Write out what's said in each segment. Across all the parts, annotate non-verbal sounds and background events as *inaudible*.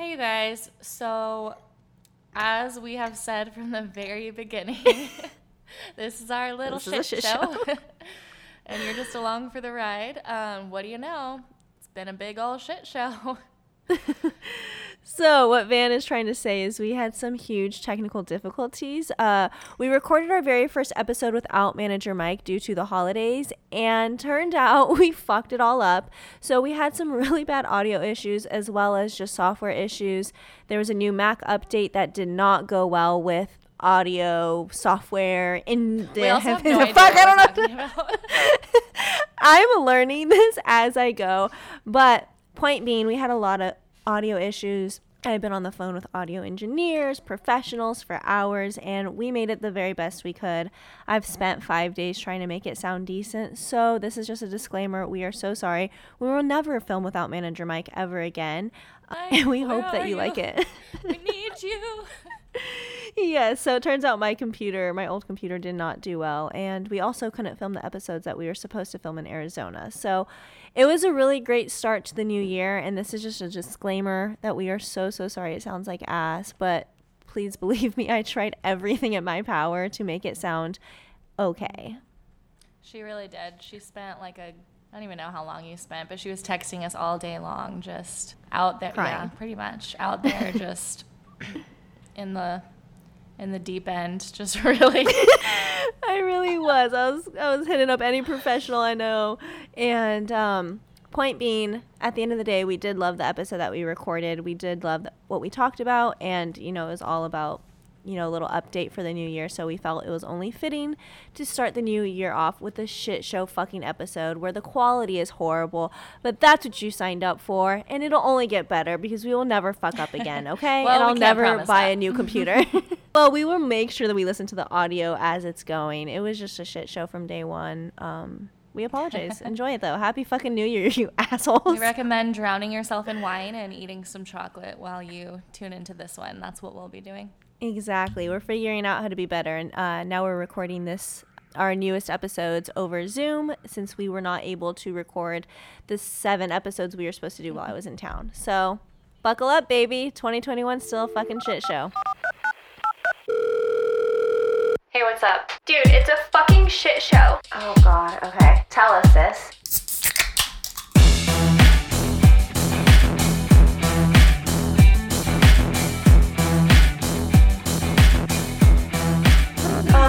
Hey, you guys. So, as we have said from the very beginning, *laughs* this is our little is shit, shit show. *laughs* and you're just along for the ride. Um, what do you know? It's been a big old shit show. *laughs* So, what Van is trying to say is we had some huge technical difficulties. Uh, we recorded our very first episode without manager Mike due to the holidays, and turned out *laughs* we fucked it all up. So, we had some really bad audio issues as well as just software issues. There was a new Mac update that did not go well with audio software in the We also have *laughs* no idea fuck I don't know. *laughs* I'm learning this as I go. But point being, we had a lot of audio issues. I've been on the phone with audio engineers, professionals for hours, and we made it the very best we could. I've spent five days trying to make it sound decent, so this is just a disclaimer. We are so sorry. We will never film without manager Mike ever again, and *laughs* we hope that are you like it. we need you. *laughs* yeah, so it turns out my computer, my old computer, did not do well. And we also couldn't film the episodes that we were supposed to film in Arizona. So it was a really great start to the new year. And this is just a disclaimer that we are so, so sorry. It sounds like ass, but please *laughs* believe me, I tried everything in my power to make it sound okay. She really did. She spent like a I don't even know how long you spent, but she was texting us all day long, just out there. Yeah, Crying. pretty much out there, *laughs* just in the in the deep end, *laughs* just really. I really was. I was I was hitting up any professional I know. And um point being, at the end of the day, we did love the episode that we recorded. We did love what we talked about and you know, it was all about you know, a little update for the new year. So we felt it was only fitting to start the new year off with a shit show fucking episode where the quality is horrible, but that's what you signed up for, and it'll only get better because we will never fuck up again, *laughs* okay? Well, and I'll never buy that. a new computer. *laughs* *laughs* well, we will make sure that we listen to the audio as it's going. It was just a shit show from day one. Um, we apologize. Enjoy it though. Happy fucking New Year, you assholes. we recommend drowning yourself in wine and eating some chocolate while you tune into this one. That's what we'll be doing. Exactly. We're figuring out how to be better. And uh, now we're recording this, our newest episodes over Zoom since we were not able to record the seven episodes we were supposed to do while I was in town. So buckle up, baby. 2021 still a fucking shit show. Hey, what's up? Dude, it's a fucking shit show. Oh, God. Okay. Tell us this.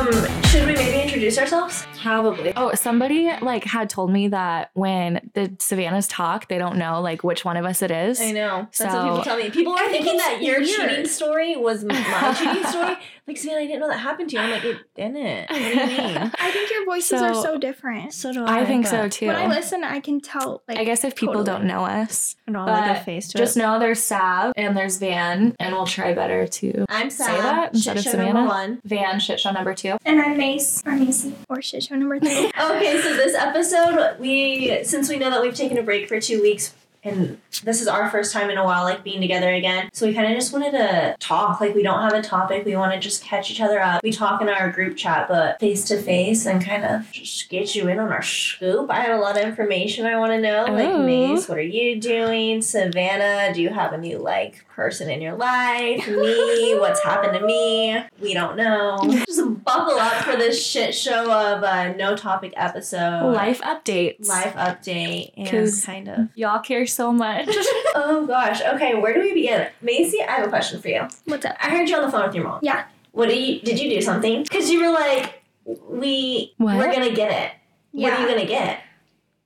Um, should we maybe introduce ourselves? Probably. Oh, somebody like had told me that when the Savannah's talk, they don't know like which one of us it is. I know. That's what people tell me. People are thinking that your weird. cheating story was my cheating story. *laughs* Like, Savannah, I didn't know that happened to you. I'm like, it didn't. What do you mean? *laughs* I think your voices are So- so different. so do I. I think but so too. When I listen, I can tell. Like, I guess if people totally. don't know us, Not like a face to just it. know there's Sav and there's Van, and we'll try better to I'm say Sam. that instead of shit show number Savannah. one. Van shit show number two. And I'm Mace or Macy or shit show number three. *laughs* Okay, so this episode, we since we know that we've taken a break for two weeks, and this is our first time in a while, like being together again. So we kind of just wanted to talk. Like we don't have a topic. We want to just catch each other up. We talk in our group chat, but face to face, and kind of just get you in on our scoop. I have a lot of information I want to know. Like Oh. Mace, what are you doing? Savannah, do you have a new like person in your life? *laughs* Me, what's happened to me? We don't know. *laughs* Just buckle up for this shit show of a no topic episode. Life updates. Life update and 'Cause- kind of. Y'all care so much. *laughs* Oh gosh. Okay, where do we begin? Macy, I have a question for you. What's up? I heard you on the phone with your mom. Yeah. What do you did you do something? Because you were like, we What? we're gonna get it. What are you gonna get?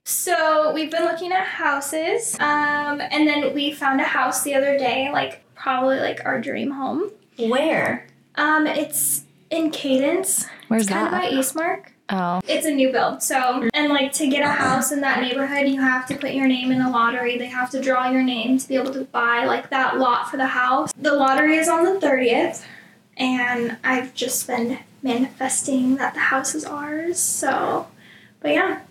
So we've been looking at houses, um, and then we found a house the other day, like probably like our dream home. Where? Um, it's in Cadence, Where's that? kind of by that? Eastmark. Oh, It's a new build. So, and like to get a house in that neighborhood, you have to put your name in a lottery. They have to draw your name to be able to buy like that lot for the house. The lottery is on the 30th, and I've just been manifesting that the house is ours. So, but yeah,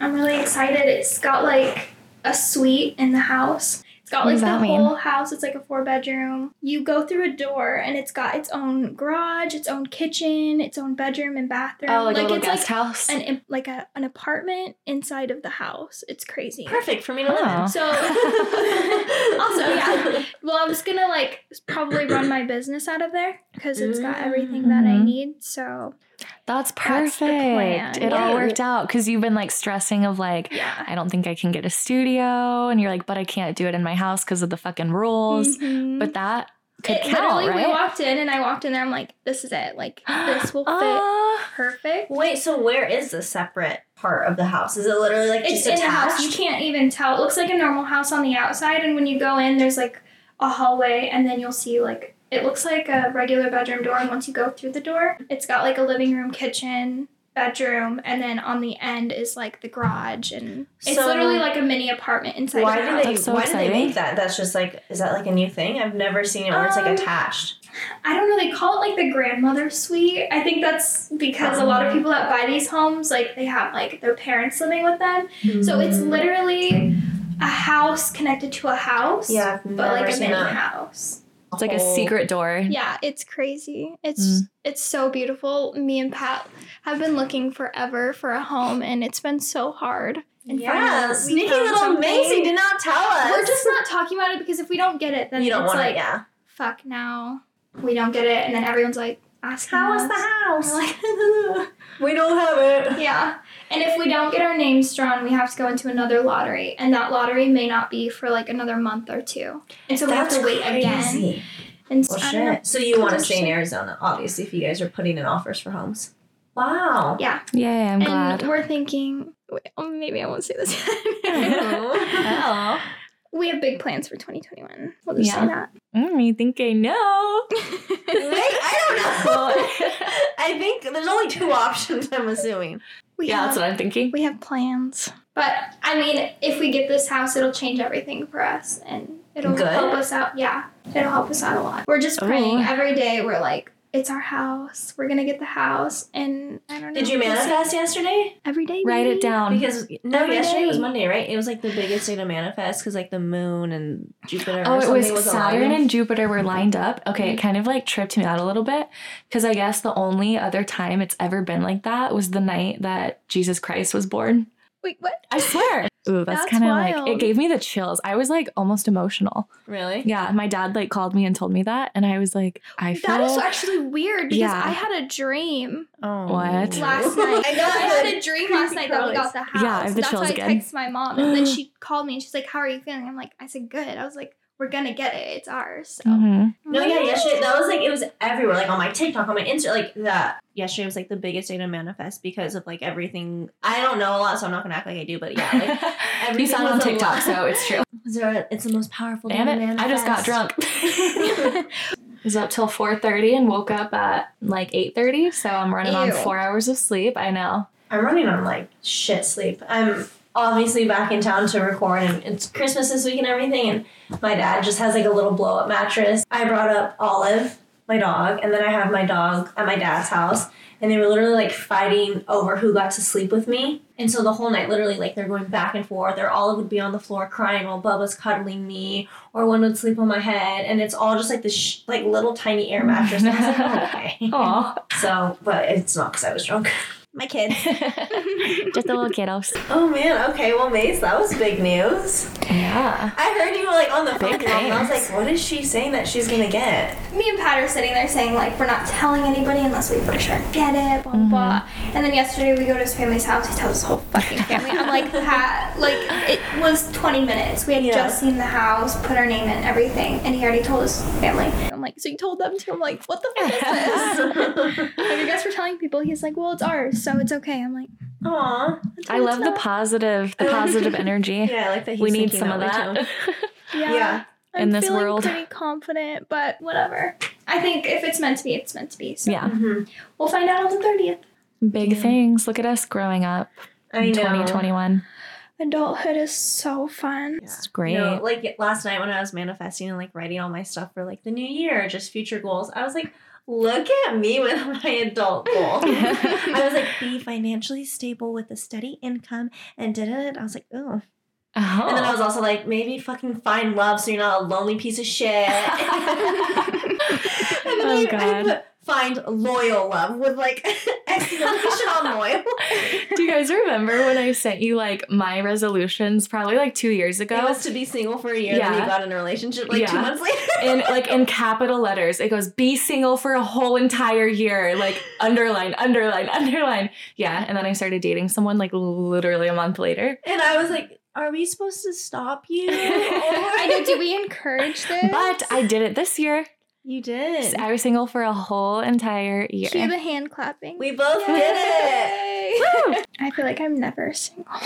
I'm really excited. It's got like a suite in the house. It's It's got like the that mean? whole house. It's like a four bedroom. You go through a door and it's got its own garage, its own kitchen, its own bedroom and bathroom. Oh, like, a little it's guest like house. an like a, an apartment inside of the house. It's crazy. Perfect for me to live Oh. in. So *laughs* also yeah. Well, I was gonna like probably run my business out of there because it's got everything that I Mhm. need. So That's That's the perfect. plan. It all worked out because you've been like stressing of like, yeah. I don't think I can get a studio, and you're like, but I can't do it in my house because of the fucking rules. Mhm. But that could It- count, literally, right? we walked in and I walked in there. I'm like, this is it. Like this will *gasps* fit Ah. perfect. Wait, so where is the separate part of the house? Is it literally like It's just in attached? the house. You can't even tell. It looks like a normal house on the outside, and when you go in, there's like a hallway, and then you'll see like it looks like a regular bedroom door. And once you go through the door, it's got like a living room, kitchen, bedroom, and then on the end is like the garage, and it's So- literally like a mini apartment inside Why the do house. they? That's so why do they exciting. make that? That's just like, is that like a new thing? I've never seen it where it's Um, like attached. I don't know. They call it like the grandmother suite. I think that's because a lot of people that buy these homes, like they have like their parents living with them. So it's Mm. literally a house connected to a house. Yeah, I've But like never a seen mini that. house. It's like a secret door. Yeah, it's crazy. It's Mm. it's so beautiful. Me and Pat have been looking forever for a home, and it's been so hard. And Yeah, sneaky little something. Macy did not tell us. We're just not talking about it because if we don't get it, then You don't it's want like it, yeah. fuck now. We don't get it, and then everyone's like asking How us. is the house? We're like, *laughs* we don't have it. yeah. And if we don't get our names drawn, we have to go into another lottery, and that lottery may not be for like another month or two, and so we have to wait again. And Well, I shit. So you want to stay in. Arizona, obviously, if you guys are putting in offers for homes. Wow. Yeah. Yay, I'm and glad. we're thinking. Wait, oh, maybe I won't say this. *laughs* oh. we have big plans for 2021. We'll just Yeah. say that. Mm, you think I know? Wait, I don't know. *laughs* *laughs* I think there's only two options, I'm assuming. We yeah, have, that's what I'm thinking. we have plans. But I mean, if we get this house, it'll change everything for us, and it'll Good. help us out. Yeah, it'll help us out a lot. We're just oh. praying Ooh. every day. We're like, it's our house. We're gonna get the house, and I don't know. Did you we'll see. manifest yesterday? every day? Write baby. it down. Because no, Every yesterday was. Monday, right? It was like the biggest day to manifest because like the moon and Jupiter. Oh, or it something was aligned. Saturn and Jupiter were lined up. Okay, it mhm. kind of like tripped me out a little bit because I guess the only other time it's ever been like that was the night that Jesus Christ was born. Wait, what? I swear. *laughs* Ooh, that's, That's kind of like it gave me the chills. I was like almost emotional. Really? Yeah, my dad like called me and told me that, and I was like, I feel That is actually weird because Yeah. I had a dream Oh. What? last *laughs* night. I got I had a *laughs* dream last night that we got the house. Yeah, I have the That's chills why again. I texted my mom, and then *gasps* she called me and she's like, "How are you feeling?" I'm like, "I said good." I was like, "We're gonna get it. It's ours." So. Mhm. No, yeah, yesterday that was like it was everywhere, like on my TikTok, on my Insta, like that. Yesterday was like the biggest day to manifest because of like everything. I don't know a lot, so I'm not gonna act like I do, but yeah, like *laughs* you everything saw it on TikTok, lot. so it's true. *laughs* Zara, it's the most powerful. Damn day to it! I just got manifest. drunk. *laughs* was up till 4:30 and woke up at like 8:30, so I'm running on four hours of sleep. I know. I'm running on like shit sleep. I'm obviously back in town to record, and it's Christmas this week and everything. And my dad just has like a little blow up mattress. I brought up Olive, my dog, and then I have my dog at my dad's house. And they were literally like fighting over who got to sleep with me. And so the whole night, literally, like they're going back and forth. Or Olive would be on the floor crying while Bubba's cuddling me, or one would sleep on my head. And it's all just like this, sh- like little tiny air mattress. I was like, *laughs* oh, okay. Aw. So, but it's not because I was drunk. My kids. *laughs* Just the little kiddos. Oh man, okay, well Mace, that was big news. Yeah. I heard you were like on the phone Big and I was like, what is she saying that she's gonna get? Me and Pat are sitting there saying like we're not telling anybody unless we for sure get it, blah blah Mm-hmm. blah. And then yesterday we go to his family's house. He tells his whole fucking family. I'm like *laughs* Pat, like it was 20 minutes. We had Yeah. just seen the house, put our name in, everything, and he already told his family. I'm like, so you told them too? I'm like, what the fuck is this? *laughs* like I guess we're telling people. He's like, well, it's ours, so it's okay. I'm like, Aw. I love the positive, the positive *laughs* energy. Yeah, I like that he's we need thinking some of way that. too. *laughs* yeah. Yeah. I'm in this feeling world. pretty confident, but whatever. I think if it's meant to be, it's meant to be. So yeah. Mhm. we'll find out on the 30th. Big things. Look at us growing up I in know. 2021. Adulthood is so fun. It's great. No, like last night when I was manifesting and like writing all my stuff for like the new year, just future goals, I was like, look at me with *laughs* my adult goals. *laughs* I was like, be financially stable with a steady income and did it. I was like, oh, Oh. And then I was also like, maybe fucking find love so you're not a lonely piece of shit. *laughs* Oh, I, I God. put find loyal love with like *laughs* exclamation on loyal. *laughs* Do you guys remember when I sent you like my resolutions probably like two years ago? It was to be single for a year, and then Yeah. you got in a relationship like two months later. *laughs* in like in capital letters. It goes be single for a whole entire year. Like underline, underline, underline. Yeah. And then I started dating someone like literally a month later. and I was like, are we supposed to stop you? I know. Do we encourage this? But I did it this year. You did. I was single for a whole entire year. Cue the hand clapping. We both did it. Yay! I feel like I'm never single. *laughs*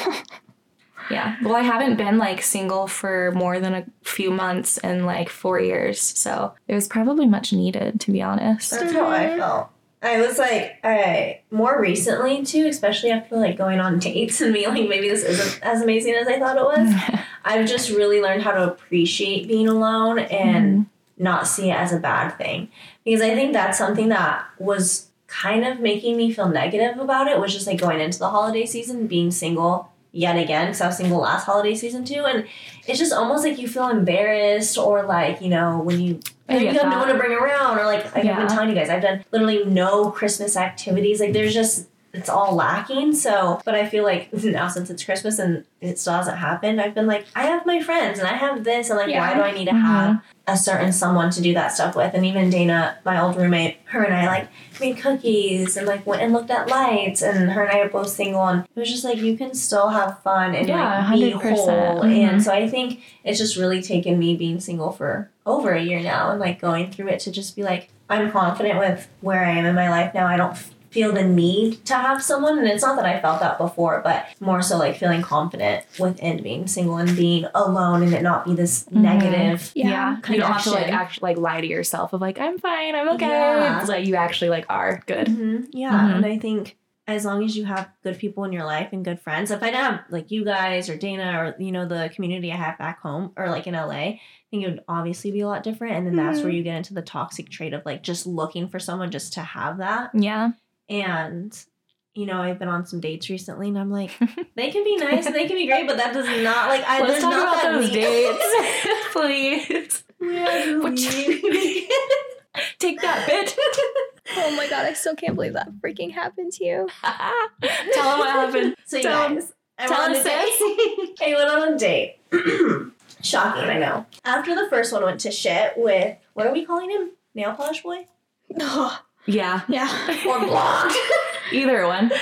Yeah. Well, I haven't been like single for more than a few months in like four years. So it was probably much needed, to be honest. That's how I Mhm. felt. I was like, I more recently too, especially after like going on dates and being like, maybe this isn't as amazing as I thought it was. *laughs* I've just really learned how to appreciate being alone and not see it as a bad thing. Because I think that's something that was kind of making me feel negative about it, was just like going into the holiday season, being single yet again, because I was single last holiday season too. And it's just almost like you feel embarrassed or like, you know, when you I you have no one to bring around or like, like I've Yeah. been telling you guys, I've done literally no Christmas activities. Like there's just it's all lacking. So, but I feel like *laughs* now since it's Christmas and it still hasn't happened, I've been like, I have my friends and I have this, and like, Yeah. why do I need to Mhm. have a certain someone to do that stuff with? And even Dana, my old roommate, her and I like made cookies and like went and looked at lights, and her and I are both single, and it was just like you can still have fun and Yeah, like be 100%. whole. Mhm. And so I think it's just really taken me being single for over a year now and like going through it to just be like, I'm confident with where I am in my life now. I don't feel the need to have someone and it's not that I felt that before but more so like feeling confident within being single and being alone and it not be this Mhm. negative Yeah. You don't have to like connection. actually like lie to yourself of like I'm fine, I'm okay. Yeah. It's like you actually like are good. Mhm. yeah Mhm. and I think as long as you have good people in your life and good friends if I didn't have like you guys or Dana or you know the community I have back home or like in LA I think it would obviously be a lot different and then that's Mhm. where you get into the toxic trait of like just looking for someone just to have that Yeah. And, you know, I've been on some dates recently and I'm like, *laughs* they can be nice and they can be great, but that does not, like, I, Let's there's talk not about that those need- dates, *laughs* please. Yeah, What really. *laughs* Take that, bitch. Oh my god, I still can't believe that freaking happened to you. Tell them what happened. so, you Tell- guys, I tell went on us, a date. I went on a date. *clears throat* Shocking, I know. After the first one went to shit with, what are we calling him? Nail polish boy? Yeah. yeah. *laughs* Or blonde? *laughs* Either one.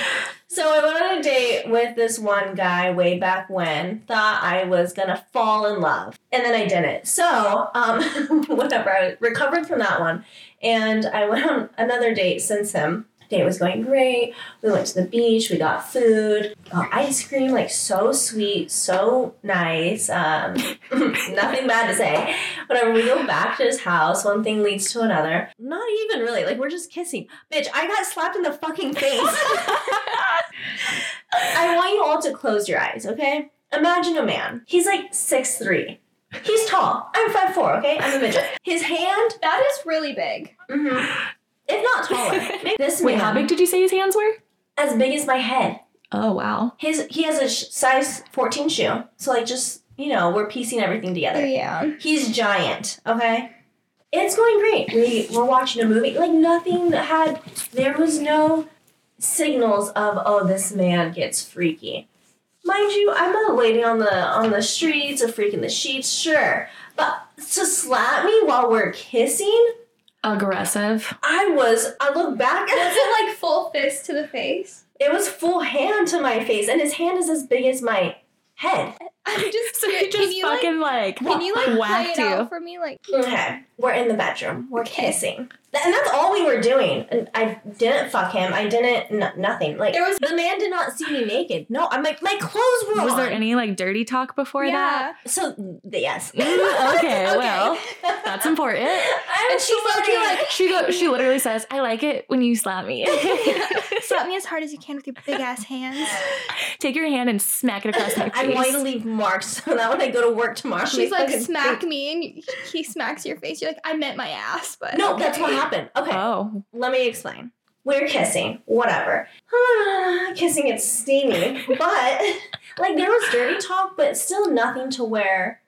So I went on a date with this one guy way back when, thought I was gonna fall in love, and then I didn't. So, um, *laughs* whatever, I recovered from that one, and I went on another date since him. Date was going great. We went to the beach. We got food, got ice cream, like so sweet, so nice. Um, *laughs* nothing bad to say. Whenever we go back to his house, one thing leads to another. Not even really. Like we're just kissing. Bitch, I got slapped in the fucking face. *laughs* I want you all to close your eyes, okay? Imagine a man. He's like six three. He's tall. I'm 5'4, okay? I'm a midget. His hand, That is really big. mhm, if not taller. *laughs* This Wait, man, how big did you say his hands were? as big as my head. Oh wow. His He has a sh- size 14 shoe. So, like, just, you know, we're piecing everything together. Yeah. He's giant, okay? It's going great. We we're watching a movie. Like nothing had there was no signals of oh this man gets freaky. Mind you, I'm a lady on the on the streets, a freak in the sheets, sure. But to slap me while we're kissing, Aggressive. I was I look back Was and it like full fist to the face? it was full hand to my face, and his hand is as big as my head. I'm *laughs* just So he can just you fucking like, can you like play it you. out for me like Okay, we're in the bedroom. We're Okay. kissing, and that's all we were doing. And I didn't fuck him. I didn't n- nothing. Like There was- the man did not see me naked. No, I'm like my clothes were Was on. there any like dirty talk before that? So th- yes. Mm, okay, *laughs* well, that's important. *laughs* I'm And she's looking like- She go, she literally says, "I like it when you slap me. slap me as hard as you can with your big ass hands. Take your hand and smack it across my face." I want you to leave marks *laughs* so that when I go to work tomorrow, She's like smack think- me and he smacks your face. You're like I meant my ass, but No, okay. that's what happened. *laughs* Okay, Oh, let me explain. we're kissing, whatever. Ah, kissing it's steamy, but *laughs* like there was dirty talk, but still nothing to where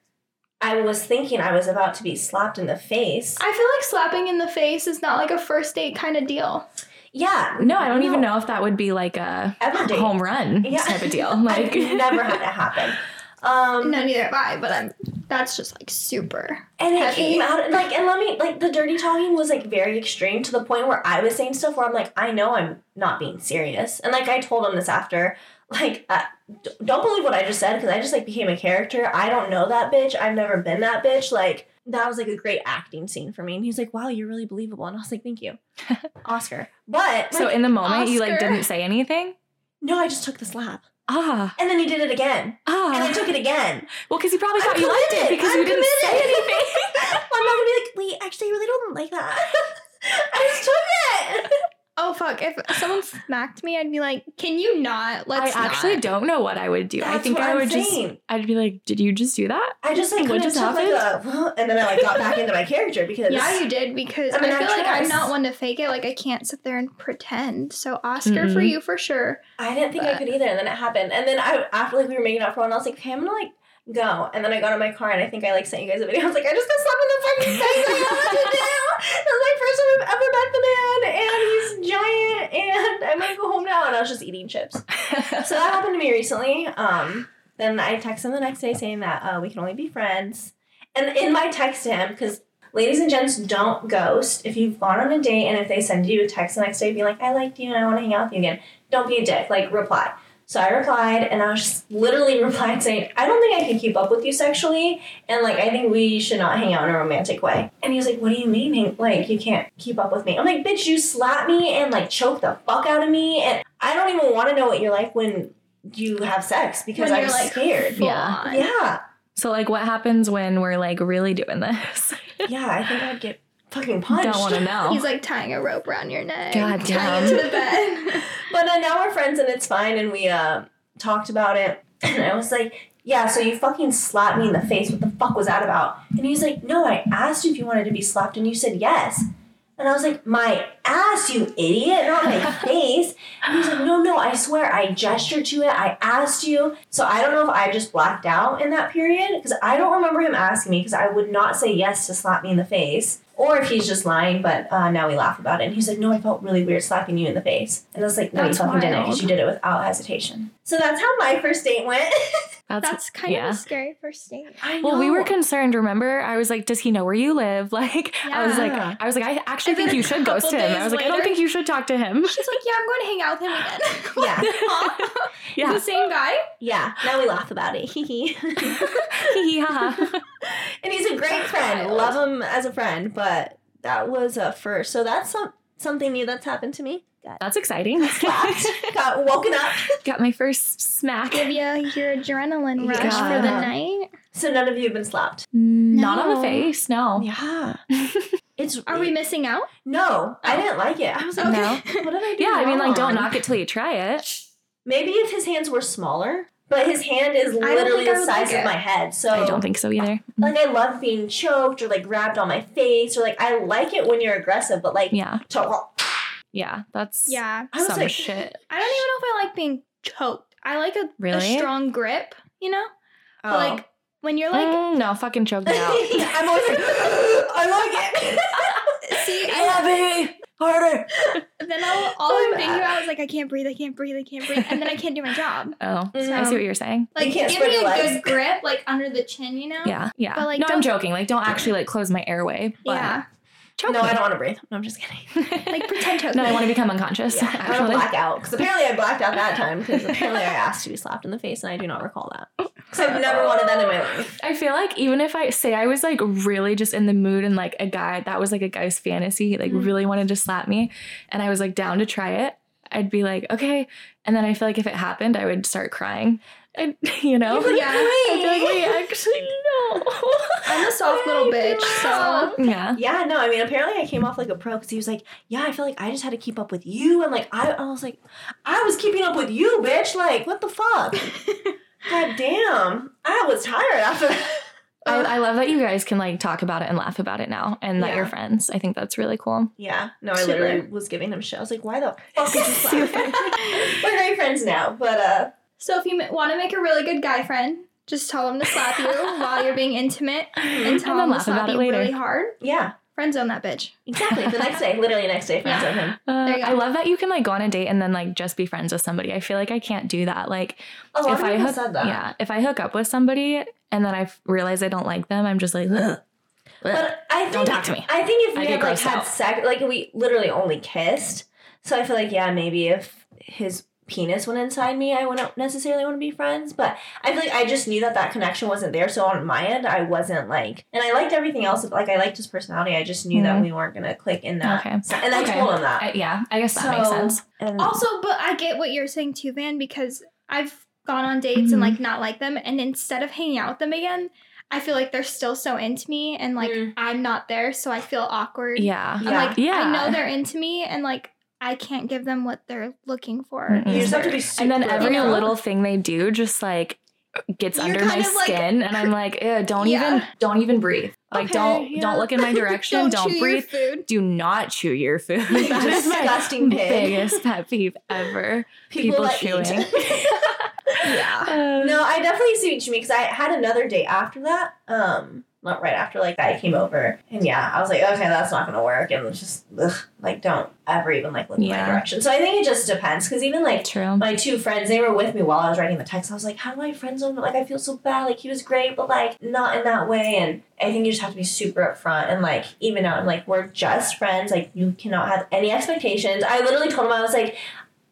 I was thinking I was about to be slapped in the face. I feel like slapping in the face is not like a first date kind of deal. Yeah, No, I don't even know if that would be like a Ever date. home run Yeah. type of deal. Like Like I've never had it happen. Um, No, neither have I, but I'm. That's just like super. And it Heavy. came out like and let me like the dirty talking was like very extreme to the point where I was saying stuff where I'm like I know I'm not being serious and like I told him this after like uh, don't believe what I just said because I just like became a character I don't know that bitch I've never been that bitch like that was like a great acting scene for me and he's like wow you're really believable and I was like thank you *laughs* Oscar but so like, in the moment you like didn't say anything? no I just took the slap Ah. and then he did it again Ah. and I Ah. took it again Well, because he probably I'm thought you liked it because I'm you didn't say committed. anything. I'm not gonna be like wait actually I really don't like that *laughs* I just took it fuck! If someone smacked me, I'd be like, "Can you not? I Let's actually not." don't know what I would do. I think what I I'm would saying. just I'd be like, "Did you just do that?" I just like What kind of just took like a, and then I like got back into my character because Yeah, you did because I I, mean, I feel like I'm not one to fake it. Like I can't sit there and pretend. So Oscar for Mm-mm. you for sure. I didn't think I could either, and then it happened. And then I after like we were making out for a while, and I was like, okay, I'm gonna like go. And then I got in my car, and I think I like sent you guys a video. *laughs* I was like, I just got slapped in the fucking face. I don't know what to do. Was my first time I've ever met the man, and he's giant, and I'm gonna go home now. And I was just eating chips. So that happened to me recently. Um, then I texted him the next day saying that uh, we can only be friends. And in my text to him, because ladies and gents don't ghost. If you've gone on a date and if they send you a text the next day being like, I liked you and I want to hang out with you again, don't be a dick. Like, reply. So I replied and I was just literally *laughs* replied saying, I don't think I can keep up with you sexually and like I think we should not hang out in a romantic way. And he was like, What do you mean? Like you can't keep up with me. I'm like, bitch, you slap me and like choke the fuck out of me and I don't even want to know what you're like when you have sex because When I'm you're, like, scared. full Yeah. on. Yeah. so like, what happens when we're like really doing this? Yeah, I think I'd get fucking punched. Don't want to know. *laughs* He's like tying a rope around your neck. God damn. to the bed. *laughs* *laughs* But uh, now we're friends and it's fine, and we uh, talked about it. *clears throat* And I was like, Yeah, so you fucking slapped me in the face. What the fuck was that about? And he's like, No, I asked you if you wanted to be slapped, and you said yes. And I was like, My ass, you idiot, not my face. And he's like, No, no, I swear, I gestured to it. I asked you. So I don't know if I just blacked out in that period, because I don't remember him asking me, because I would not say yes to slap me in the face. Or if he's just lying, but uh, now we laugh about it. And he's like, No, I felt really weird slapping you in the face. And I was like, No, That's you fucking didn't, wild. because you did it without hesitation. So that's how my first date went. *laughs* That's, That's kind yeah. of a scary first date. I Well, we were concerned. Remember, I was like, "Does he know where you live?" *laughs* Like, I was like, I was like, I actually think you should ghost couple him. I days was like, I don't think you should talk to him. She's like, yeah, I'm going to hang out with him again. *laughs* Yeah. Huh? Yeah. The same guy? Yeah, now we laugh about it. Hee hee. Hee hee ha ha. and he's a great friend. Love him as a friend, but that was a first. So that's some, something new that's happened to me. Got That's exciting. slapped, *laughs* got woken up. Got my first smack. Give you your adrenaline rush Yeah. for the night. So none of you have been slapped. Not on the face, no. Yeah. *laughs* It's Are we missing out? No, I oh. didn't like it. I was like, No. *laughs* what did I do? Yeah, I mean, like, don't knock it till you try it. Maybe if his hands were smaller, but his hand is literally the size like of my head. So I don't think so either. like I love being choked or like grabbed on my face or like I like it when you're aggressive, but like Yeah, to- yeah, that's Yeah. I was some like- shit. *laughs* I don't even know if I like being choked. I like a, Really? a strong grip, you know? Oh. But like when you're like, Mm, no, fucking choke me out. *laughs* I'm always like, *laughs* I like it. see, yeah, baby, harder. *laughs* then I'll, *laughs* all So I'm thinking about is like, I can't breathe, I can't breathe, I can't breathe. And then I can't do my job. *laughs* Oh, I see um, what you're saying. Like, give me a legs. good grip, like under the chin, you know? Yeah, yeah. But, like, no, I'm joking. Like, don't actually like close my airway. But Yeah. Choke No, me. I don't *laughs* want to breathe. No, I'm just kidding. *laughs* Like pretend choke no, me. I want to become unconscious. Yeah, I want to black out because apparently I blacked out that time because *laughs* apparently I asked to be slapped in the face and I do not recall that because I've never wanted that in my life. I feel like even if I say I was like really just in the mood and like a guy that was like a guy's fantasy, he, like Mhm. really wanted to slap me, and I was like down to try it, I'd be like okay, and then I feel like if it happened, I would start crying, and you know, You'd be like, Yeah. I'd be like wait, actually no. I'm a soft little bitch, so yeah, Yeah, no, I mean, apparently I came off like a pro because he was like, "Yeah, I feel like I just had to keep up with you," and like I, I was like, "I was keeping up with you, bitch! Like, what the fuck? *laughs* God damn, I was tired after that." I, I love that you guys can like talk about it and laugh about it now and that Yeah. you're friends. I think that's really cool. Yeah. No, I literally was giving him shit. I was like, why the fuck did you slap me? We're great friends now, but uh, So if you want to make a really good guy friend, just tell him to slap you *laughs* while you're being intimate, and tell And then him to slap you later. really hard. yeah, Friend zone that bitch. exactly. The next day, literally next day, friends Yeah. him. Uh, There you go. I love that you can like go on a date and then like just be friends with somebody. I feel like I can't do that. Like A lot if of I people hook, said that. yeah, if I hook up with somebody and then I f- realize I don't like them, I'm just like, Ugh. But I think, Don't talk to me. I think if we get had like grossed had out. sex, like we literally only kissed, so I feel like yeah, maybe if his penis went inside me, I wouldn't necessarily want to be friends. But I feel like I just knew that that connection wasn't there. So on my end, I wasn't like, and I liked everything else. Like I liked his personality. I just knew that Mhm. we weren't gonna click in that. Okay. se- And I Okay. told him that. I, yeah, I guess that makes sense. and Also, but I get what you're saying too, Van, because I've gone on dates and Mhm. like not like them, and instead of hanging out with them again, I feel like they're still so into me, and like Mm. I'm not there, so I feel awkward. Yeah. I'm Yeah. like, Yeah. I know they're into me, and like I can't give them what they're looking for. Mm-mm. you just have to be. Super And then every You know? little *laughs* thing they do just like gets You're under my of, like, skin and I'm like, don't Yeah. even don't even breathe. Like Okay, don't yeah. don't look in my *laughs* direction, don't, chew breathe. Your food. Do not chew your food. *laughs* that is my Disgusting pig. biggest pet peeve ever. people, people that chewing. eat. Yeah. Uh, No, I definitely see what you mean because I had another date after that. Um, not right after, like that came over, and yeah, I was like, okay, that's not gonna work, and just ugh, like don't ever even like look in my direction. So I think it just depends because even like True. my two friends, they were with me while I was writing the text. I was like, how do I friend zone? Like I feel so bad. Like he was great, but like not in that way. And I think you just have to be super upfront and like even out and like we're just friends. Like you cannot have any expectations. I literally told him I was like.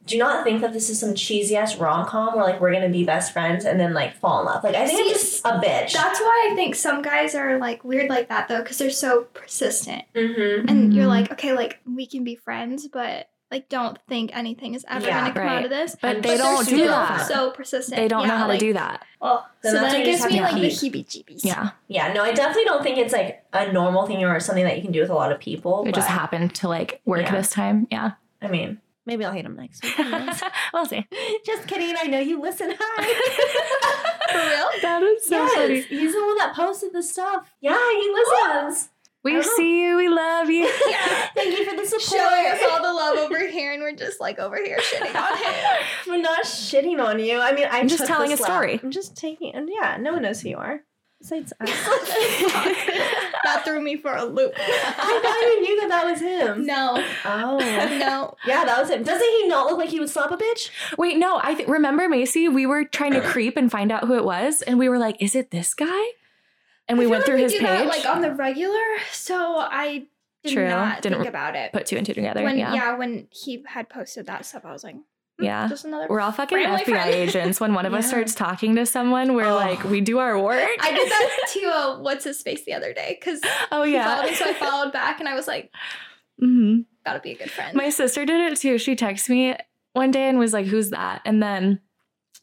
Do not think that this is some cheesy ass rom com where like we're gonna be best friends and then like fall in love. Like I think I'm just a bitch. That's why I think some guys are like weird like that though, because they're so persistent, mm-hmm. and you're Mhm. like, okay, like we can be friends, but like don't think anything is ever Yeah, gonna come right. out of this. But And they But they're don't do still that. So persistent. they don't know how like, to do that. Oh, Then so that's then it gives me like to the heebie-jeebies. Yeah. Yeah, no, I definitely don't think it's like a normal thing or something that you can do with a lot of people. It just happened to like work Yeah. this time. Yeah. I mean, maybe I'll hate him next week. *laughs* we'll see. just kidding. I know you listen. *laughs* Hi. For real? That is so yes, funny. he's the one that posted the stuff. Yeah, he listens. We see you. We love you. *laughs* Yeah. Thank you for the support. Showing us all the love over here, and we're just like over here shitting on him. We're not shitting on you. I mean, I I'm just telling a slap. story. I'm just taking, and yeah, no one knows who you are. Besides us. *laughs* that threw me for a loop. I not even knew that that was him. No, Oh. *laughs* no. Yeah, that was him. Doesn't he not look like he would slap a bitch? Wait, no. I th- remember Macy. We were trying to *clears throat* creep and find out who it was, and we were like, "Is it this guy?" And we I went like through his do page. that, like on the regular, so I did True. not Didn't think about it. put two and two together. when yeah. yeah. when he had posted that stuff, I was like, Yeah. just another. We're all fucking FBI friend. *laughs* agents. When one of us starts talking to someone, we're Oh. like, we do our work. I did that *laughs* to uh, what's his face the other day because oh yeah. me, so I followed back, and I was like, mm-hmm. gotta be a good friend. My sister did it too. She texted me one day and was like, "Who's that?" And then,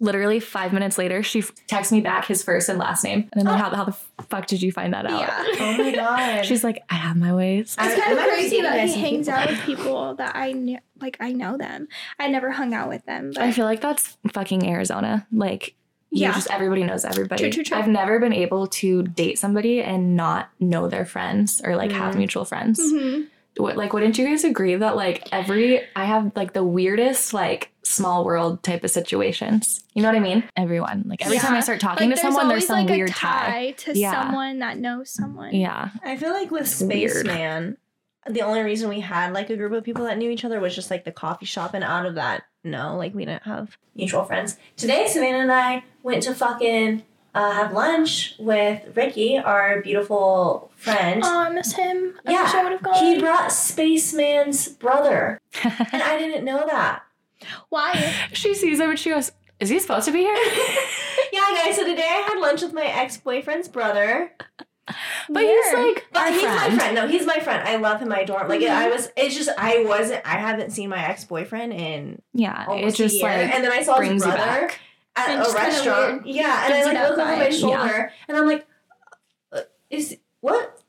literally five minutes later, she f- texted me back his first and last name. And I'm like, "How, how the fuck did you find that out?" yeah. Oh my *laughs* god. She's like, "I have my ways." It's kind I of might have crazy that guys he hangs people. out with people that I knew, like I know them. I never hung out with them, but I feel like that's fucking Arizona. Like, you Yeah. just everybody knows everybody. True, true, true. I've never been able to date somebody and not know their friends or like have Mhm. mutual friends. Mhm. What, like, wouldn't you guys agree that like every I have like the weirdest like small world type of situations? You know what I mean? Everyone like every time I start talking Like, to someone, there's always, some like, weird a tie. tie to Yeah. someone that knows someone. Yeah, I feel like with Spaceman, the only reason we had like a group of people that knew each other was just like the coffee shop, and out of that, no, like we didn't have mutual friends. Today, Savannah and I went to fucking uh, have lunch with Ricky, our beautiful friend. Oh, I miss him. I Yeah, wish I would have gone. he brought Spaceman's brother, and I didn't know that. Why? *laughs* she sees him and she goes, "Is he supposed to be here?" *laughs* yeah, guys. So today I had lunch with my ex boyfriend's brother. But he's like But our he's my friend. friend. No, he's my friend. I love him. I adore him. Like I was. It's just I wasn't. I haven't seen my ex boyfriend in Yeah, almost it just a year, like and then I saw his brings you brother back. At a restaurant. Yeah, and I like look over my shoulder, and I'm like, uh, "Is what?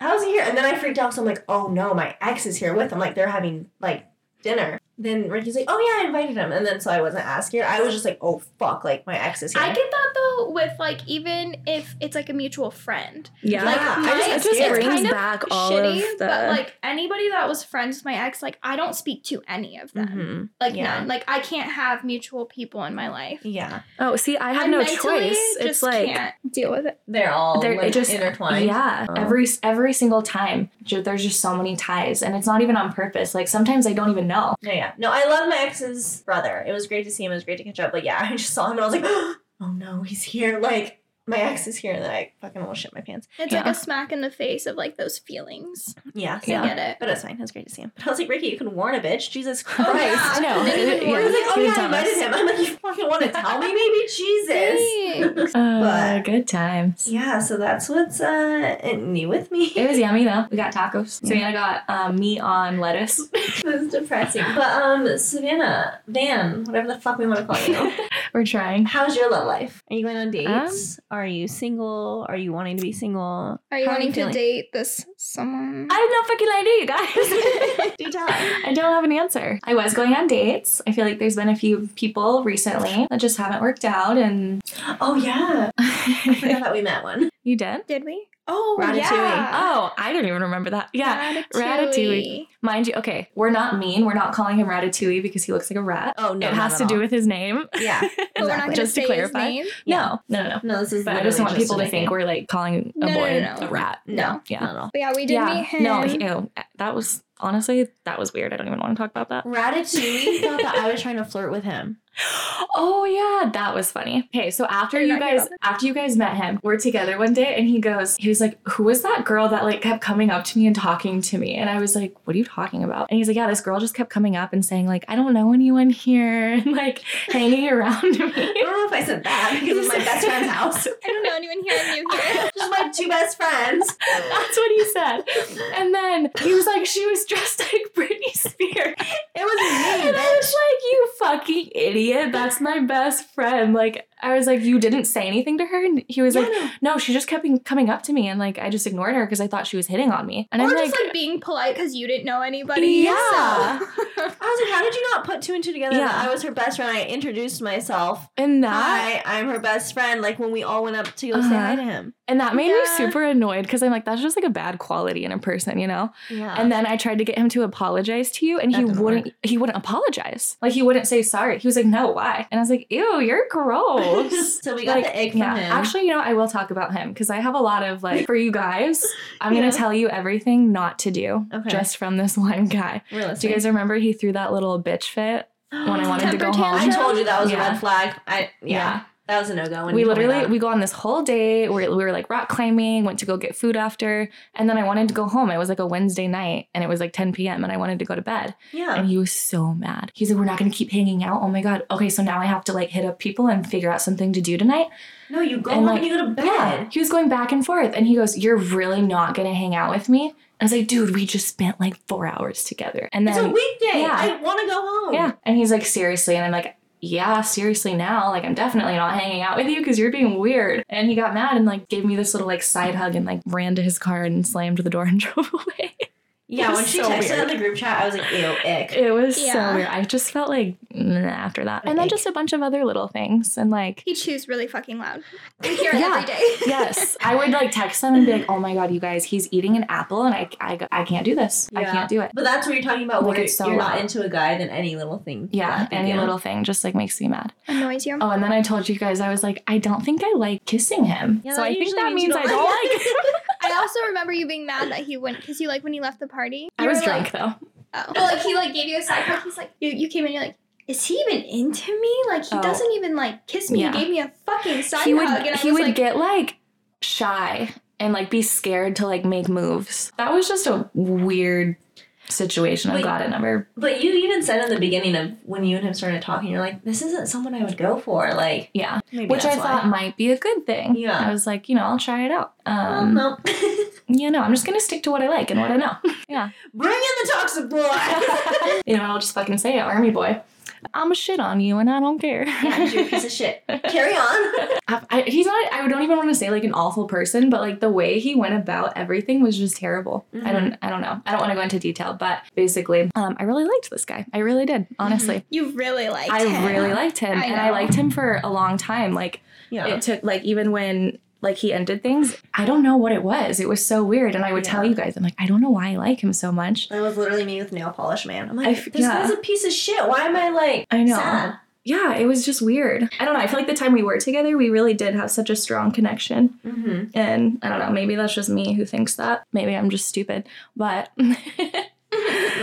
How's he here?" And then I freaked out. So I'm like, "Oh no, my ex is here with him. Like they're having like dinner." Then Ricky's like, "Oh yeah, I invited him," and then so I wasn't as scared. I was just like, "Oh fuck!" Like my ex is here. I get that though. with like even if it's like a mutual friend. Yeah. Like Yeah, I just- it just brings kind of back all shitty, of the. but like anybody that was friends with my ex, like I don't speak to any of them. Mhm. Like Yeah. none. Like I can't have mutual people in my life. Yeah, oh, see, I have I no mentally choice. It's like can't deal with it. they're all they're like, it just intertwined. Yeah, Oh. every every single time, there's just so many ties, and it's not even on purpose. Like sometimes I don't even know. No, yeah. No, I love my ex's brother. It was great to see him. It was great to catch up. But yeah, *laughs* I just saw him and I was like, *gasps* oh no, he's here. Like, my ex is here. And then I fucking almost shit my pants. It's like a smack in the face of like those feelings. Yeah. I Yeah. get it. But it's fine. It was great to see him. But I was like, Ricky, you can warn a bitch. Jesus Oh, Christ. *laughs* yeah. I know. Didn't It- warn He was like, oh He yeah, I tell invited him. I'm like, you fucking want to tell me maybe? *laughs* Jesus. Thanks. Uh, But- good times. Yeah, so that's what's uh new with me. It was yummy though. We got tacos. Savannah got um, meat on lettuce. *laughs* it was depressing. But um Savannah, Van, whatever the fuck we want to call you. We're trying. How's your love life? Are you going on dates? Are you single? Are you wanting to be single? Are you How wanting to date this someone? I have no fucking idea, you guys. *laughs* Do tell. I don't have an answer. I was going on dates. I feel like there's been a few people recently that just haven't worked out, and Oh yeah. *laughs* I forgot that we met one. You did. Did we? Oh, Ratatouille. yeah. Oh, I don't even remember that. Yeah, Ratatouille. Ratatouille. mind you. Okay, we're not mean. We're not calling him Ratatouille because he looks like a rat. Oh no. it has to do with his name. *laughs* Yeah. *laughs* But we're not Exactly. Just to clarify. his name. No, no, no, no. No, this is But I just want people to think we're like calling a No, no, boy no, no. a rat. No. Yeah. No, no. But yeah, we did yeah. meet him. No, ew, that was honestly that was weird. I don't even want to talk about that. *laughs* Ratatouille thought that I was trying to flirt with him. Oh yeah, that was funny. Okay, so after you guys after you guys met him, we're together one day and he goes, he was like, Who was that girl that like kept coming up to me and talking to me? And I was like, What are you talking about? And he's like, Yeah, this girl just kept coming up and saying, like, I don't know anyone here *laughs* and like hanging around me. I don't know if I said that *laughs* because it's my best friend's house. *laughs* I don't know anyone here and you here. Just my two best friends. That's what he said. And then he was like, She was dressed like Britney Spears. It was me, And I was like, you fucking idiot. That's my best friend. Like, I was like, you didn't say anything to her? And he was Yeah, like, no. no, she just kept coming up to me. And like, I just ignored her because I thought she was hitting on me. And or I'm just like, like being polite because you didn't know anybody. Yeah. so- *laughs* I was like, how did you not put two and two together? Yeah. I was her best friend. I introduced myself. and that, Hi, I'm her best friend. Like when we all went up to go say Uh-huh. hi to him. and that made me super annoyed because I'm like, that's just like a bad quality in a person, you know? Yeah. And then I tried to get him to apologize to you and That he wouldn't, he wouldn't apologize. Like, he wouldn't say sorry. He was like, no, why? And I was like, ew, you're gross. *laughs* so we got the egg from yeah. him. Actually, you know, I will talk about him because I have a lot of like for you guys. I'm Yeah. gonna tell you everything not to do Okay. just from this *laughs* one guy. We're Do you guys remember he threw that little bitch fit when I wanted *gasps* to go Temper home? I told you that was Yeah. a red flag. I yeah, that was a no go. we literally we go on this whole day. We, we were like rock climbing, went to go get food after, and then I wanted to go home. It was like a Wednesday night, and it was like 10 p.m. and I wanted to go to bed. yeah. And he was so mad. He's like, "We're not gonna keep hanging out." Oh my god. Okay, so now I have to like hit up people and figure out something to do tonight. no, you go and, home like, you go to bed. Yeah, he was going back and forth, and he goes, "You're really not gonna hang out with me?" I was like, "Dude, we just spent like four hours together." And then It's a weekday. yeah. I want to go home. yeah, and he's like, "Seriously?" And I'm like, "Yeah, seriously now. Like, I'm definitely not hanging out with you because you're being weird." And he got mad and like gave me this little like side hug and like ran to his car and slammed the door and *laughs* drove away. Yeah, when she so texted weird. in the group chat, I was like, ew, ick. It was so weird. I just felt like nah, after that, and then Like- just a bunch of other little things and like. He chews really fucking loud. We hear it Yeah. every day. *laughs* yes, I would like text them and be like, "Oh my god, you guys, he's eating an apple, and I, I, I can't do this. I can't do it." But that's what you're talking about. Like, where it's so you're not into a guy, then any little thing. Yeah, any deal. little thing just like makes me mad. Annoys you. Oh, and then I told you guys I was like, I don't think I like kissing him. Yeah, so I think that means means I don't don't like like him. *laughs* *laughs* I also remember you being mad that he went because you like when he left the party. I was were drunk though. Like, oh. Well, like he like gave you a side hug. He's like, you, you came in. You're like, is he even into me? Like he Oh. doesn't even like kiss me. Yeah. He gave me a fucking side He would hug, and he would like, get like shy and like be scared to like make moves. That was just a weird situation. I'm Wait. glad it never. But you even said in the beginning of when you and him started talking, you're like, this isn't someone I would go for. Like, Yeah, which I that's thought might be a good thing. Yeah. I was like, you know, I'll try it out. Um, no. *laughs* you know, I'm just gonna stick to what I like and what I know. *laughs* yeah. Bring in the toxic boy. *laughs* you know, I'll just fucking say it, army boy. I'm a shit on you and I don't care. Yeah, you're a piece of shit. *laughs* Carry on. I, I- he's not, I don't even want to say like an awful person, but like the way he went about everything was just terrible. I don't, I don't know. I don't want to go into detail, but basically, um, I really liked this guy. I really did, honestly. You really liked I him. really liked him, I and I liked him for a long time. Like Yeah. it took, like even when like he ended things, I don't know what it was. It was so weird, and I would tell you guys, I'm like, I don't know why I like him so much. That was literally me with nail polish man. I'm like, I f- this yeah. guy's a piece of shit. Why am I like I know. sad? Yeah, it was just weird. I don't know. I feel like the time we were together, we really did have such a strong connection. Mm-hmm. And I don't know, maybe that's just me who thinks that. Maybe I'm just stupid. But *laughs* *laughs*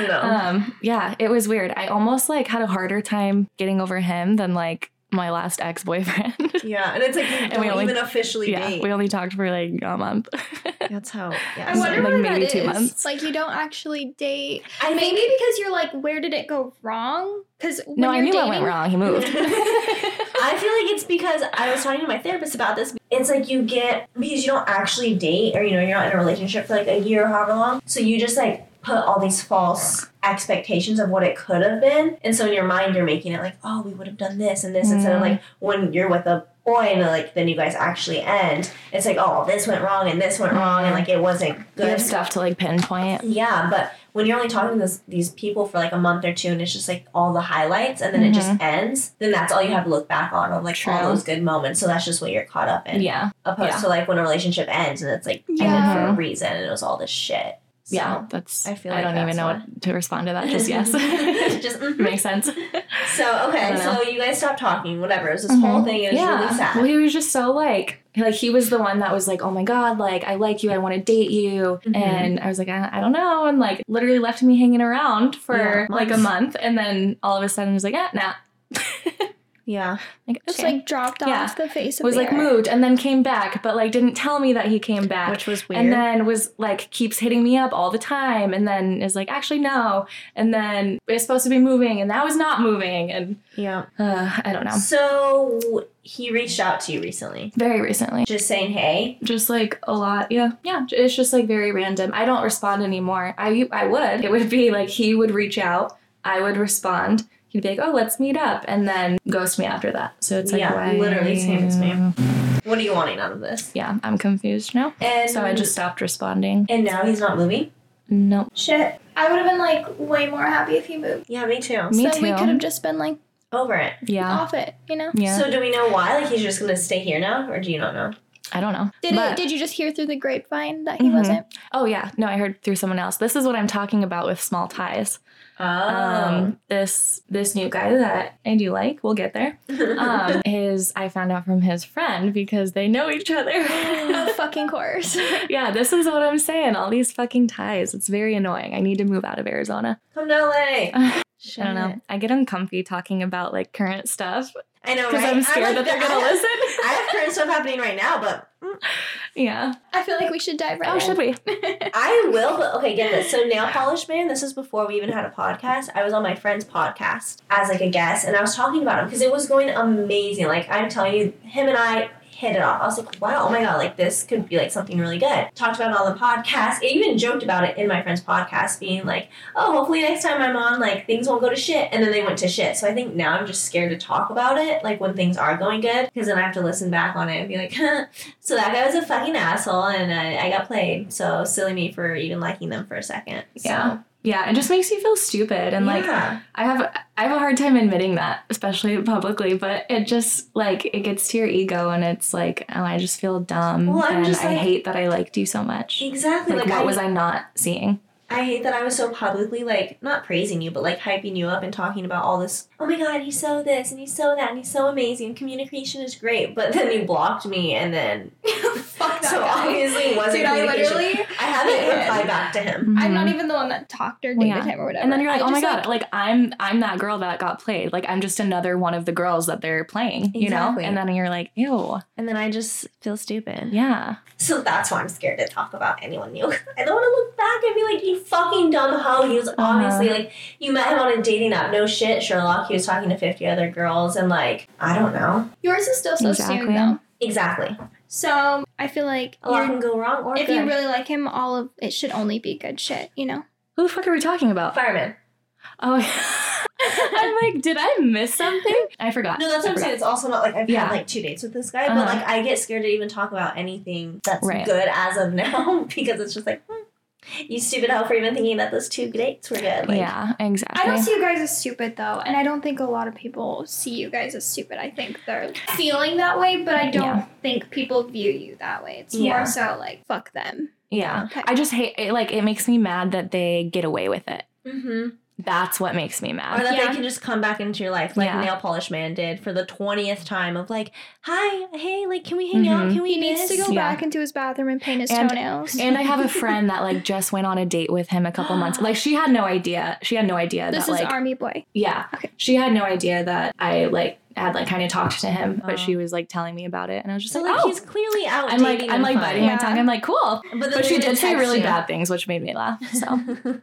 No. um yeah, it was weird. I almost like had a harder time getting over him than like my last ex-boyfriend. *laughs* yeah, and it's like you And don't we only- even officially yeah, date. we only talked for like a month. *laughs* That's how. Yeah. I wonder like why maybe that two is. months. Like you don't actually date. I Maybe think because you're like, where did it go wrong? Because no, I knew I went wrong. He moved. *laughs* I feel like it's because I was talking to my therapist about this. It's like you get because you don't actually date or you know you're not in a relationship for like a year or however long. So you just like put all these false expectations of what it could have been, and so in your mind you're making it like, oh, we would have done this and this instead of Mm. like when you're with a boy and like then you guys actually end. It's like, oh, this went wrong and this went wrong and like it wasn't good. you have stuff to like pinpoint. Yeah, but when you're only talking to this, these people for like a month or two and it's just like all the highlights and then it just ends, then that's all you have to look back on of like all those good moments. So that's just what you're caught up in. Yeah. Opposed yeah. to like when a relationship ends and it's like ended for a reason and it was all this shit. So, Yeah. That's I feel I don't even know why. what to respond to that. Just yes. *laughs* just *laughs* mhm. Makes sense. So okay, so you guys stopped talking, whatever. It was this whole Mhm. thing, it was yeah. really sad. Well, he was just so like, like he was the one that was like, oh my god, like I like you, I want to date you, Mhm. and I was like, I, I don't know, and like literally left me hanging around for Yeah, like a month, and then all of a sudden was like, ah, nah. *laughs* yeah. like, Just okay. like dropped Yeah. off the face of was the like earth. moved and then came back, but like didn't tell me that he came back. Which was weird. and then was like keeps hitting me up all the time and then is like actually no and then it's supposed to be moving and now is not moving and yeah. uh, i don't know So he reached out to you recently. very recently Just saying, hey. just like a lot yeah yeah it's just like very random i don't respond anymore i i would it would be like he would reach out i would respond he'd be like oh let's meet up and then ghost me after that so it's like Yeah, why literally same as me. What are you wanting out of this? yeah i'm confused now And so i just stopped responding And now he's not moving? no Shit. I would have been like way more happy if he moved. Yeah, me too. Me so we could have just been like Over it. yeah off it, you know? yeah So do we know why? Like he's just gonna stay here now, or do you not know? i don't know Did But- it did you just hear through the grapevine that he Mhm. wasn't? Oh yeah, no, I heard through someone else. This is what I'm talking about with small ties. Oh. Um, this this new guy that I do like, we'll get there. *laughs* Um, is I found out from his friend because they know each other. *laughs* Of fucking course. *laughs* yeah, this is what I'm saying. All these fucking ties. It's very annoying. I need to move out of Arizona. Come to LA. I don't know. I get uncomfy talking about like current stuff I know, because right? I'm scared like that they're gonna have- listen. I have current stuff happening right now, but yeah. I feel like we should dive right Oh, in. should we? *laughs* I will. But okay, get this. So nail polish man. This is before we even had a podcast. I was on my friend's podcast as like a guest, and I was talking about him because it was going amazing. Like I'm telling you, him and I hit it off. I was like, wow, oh my god, like this could be like something really good. Talked about it on the podcast. I even joked about it in my friend's podcast, being like, oh, hopefully next time I'm on, like things won't go to shit. And then they went to shit. So I think now I'm just scared to talk about it, like when things are going good, because then I have to listen back on it and be like, huh. *laughs* so that guy was a fucking asshole, and I, I got played. So silly me for even liking them for a second. So, Yeah. Yeah, it just makes you feel stupid and like. I have I have a hard time admitting that, especially publicly, but it just like it gets to your ego and it's like, oh, I just feel dumb Well, I'm and just I like- hate that I liked you so much. exactly. Like, Like, what I, was I not seeing? I hate that I was so publicly like not praising you, but like hyping you up and talking about all this. Oh my god, he's so this and he's so that and he's so amazing. Communication is great, but then you blocked me, and then *laughs* Fuck that so guy. obviously it wasn't Dude, I communication. literally I haven't *laughs* replied back to him. Mm-hmm. I'm not even the one that talked or Well, dated yeah. him or whatever. And then you're like, I oh my god, like I'm I'm that girl that got played. Like I'm just another one of the girls that they're playing, you know? Exactly. And then you're like, ew, And then I just feel stupid. yeah. So that's why I'm scared to talk about anyone new. *laughs* I don't want to look back and be like, you fucking dumb hoe. He was obviously like, you met him on a dating app. No shit, Sherlock. He was talking to 50 other girls and like, I don't know. yours is still so soon Exactly. though. Exactly. So I feel like A lot you're- can go wrong or if good. you really like him, all of it should only be good shit, you know? Who the fuck are we talking about? Fireman. Oh *laughs* I'm like, did I miss something? I forgot. No, that's I what I'm saying. It's also not like I've Yeah. had like two dates with this guy, Uh-huh. but like I get scared to even talk about anything that's Right. good as of now *laughs* because it's just like, hmm, you stupid hoe for even thinking that those two dates were good. Like, yeah, exactly. I don't see you guys as stupid though, and I don't think a lot of people see you guys as stupid. I think they're feeling that way, but I don't Yeah. think people view you that way. It's Yeah. more so like fuck them. yeah, Okay. I just hate it. Like, it makes me mad that they get away with it. Mm-hmm. That's what makes me mad. Or that Yeah. they can just come back into your life like Yeah. Nail Polish Man did for the 20th time of like, hi, hey, like, can we hang out? Mhm. Can we He needs to go Yeah. back into his bathroom and paint his And- toenails. And I have a *laughs* friend that like just went on a date with him a couple months. Like she had no idea. She had no idea that this that is like Army Boy. yeah. Okay. She had no idea that I like had like kind of talked to him, but Oh. she was like telling me about it, and I was just So like, like oh. he's clearly out. I'm like I'm like fun. biting my tongue. I'm like cool, *laughs* But, but she did say really you. bad things, which made me laugh. *laughs* So and then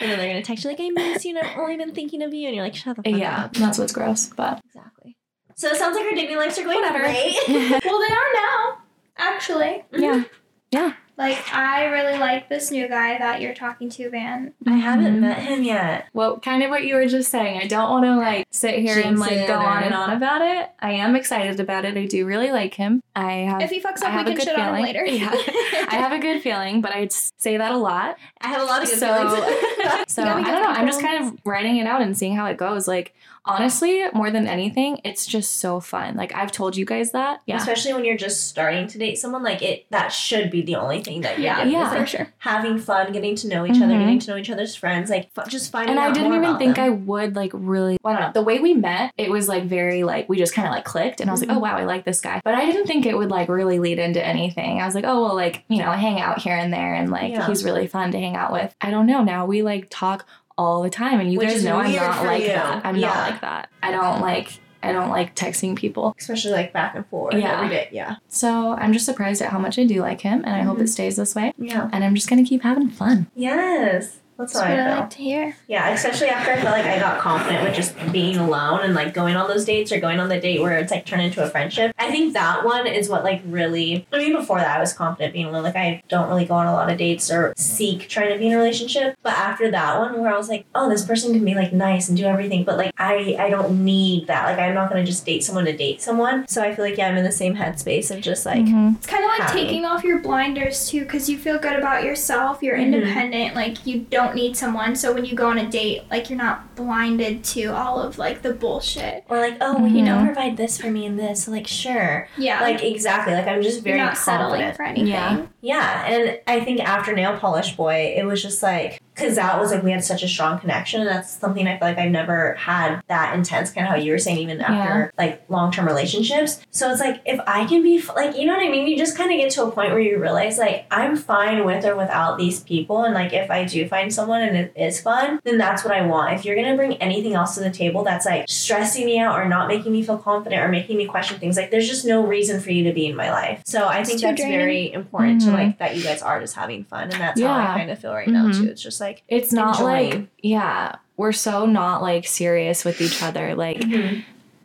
they're gonna text you like, I miss you, and I've only been thinking of you, and you're like, shut the fuck yeah, up. that's what's gross. But Exactly. So it sounds like our dating lives are going great. *laughs* Well, they are now, actually. Yeah. Yeah, Like, I really like this new guy that you're talking to, Van. I haven't Mhm. met him yet. Well, kind of what you were just saying. I don't want to like sit here and like it go on and on about it. I am excited about it. I do really like him. I have. If he fucks up, we have a can good shit on him feeling. later. Yeah. *laughs* I have a good feeling, but I'd say that a lot. I have a lot of good So, feelings. *laughs* so You I don't know. I'm just kind of writing it out and seeing how it goes. Like honestly, more than anything, it's just so fun. Like I've told you guys that. Yeah. Especially when you're just starting to date someone, like it that should be the only thing that you're Yeah, doing. Yeah. for like, sure. having fun, getting to know each other, Mhm. getting to know each other's friends, like f- just finding out. and I didn't even think them. I would like really. I don't know. The way we met, it was like very like we just kind of like clicked, and I was like, Mhm. oh wow, I like this guy. But I didn't think it would like really lead into anything. I was like, oh well, like you know, hang out here and there, and like Yeah. he's really fun to hang out with. I don't know. Now we like talk all the time, and you Which guys know I'm not like you. that. I'm Yeah. not like that. I don't like. I don't like texting people. especially like back and forth Yeah. every day. Yeah. So I'm just surprised at how much I do like him, and I hope Mhm. it stays this way. Yeah. And I'm just gonna keep having fun. Yes. That's That's how what I I feel. like to hear. Yeah, especially after I felt like I got confident with just being alone and like going on those dates or going on the date where it's like turned into a friendship. I think that one is what like really. I mean, before that, I was confident being alone. Like I don't really go on a lot of dates or seek trying to be in a relationship. But after that one, where I was like, oh, this person can be like nice and do everything, but like I I don't need that. Like I'm not gonna just date someone to date someone. So I feel like yeah, I'm in the same headspace of just like. Mhm. It's kind of like Happy. taking off your blinders too, because you feel good about yourself. You're Mhm. independent. Like you don't need someone. So when you go on a date, like you're not blinded to all of like the bullshit. Or like, oh, well, you Mhm. don't provide this for me and this. Like, sure. Yeah, Like exactly. Like I'm just very you're not settling for anything. Yeah. Yeah, and I think after Nail Polish Boy, it was just like because that was like we had such a strong connection, and that's something I feel like I've never had that intense. Kind of how you were saying, even after like long term relationships. So it's like if I can be like, you know what I mean? You just kind of get to a point where you realize like I'm fine with or without these people, and like if I do find someone and it is fun, then that's what I want. If you're gonna bring anything else to the table that's like stressing me out or not making me feel confident or making me question things, like there's just no reason for you to be in my life. So I think that's draining. very important Mhm. to like that you guys are just having fun, and that's how I kind of feel right now Mhm. too. It's just like It's not like yeah, we're so not like serious with each other. Like mm-hmm.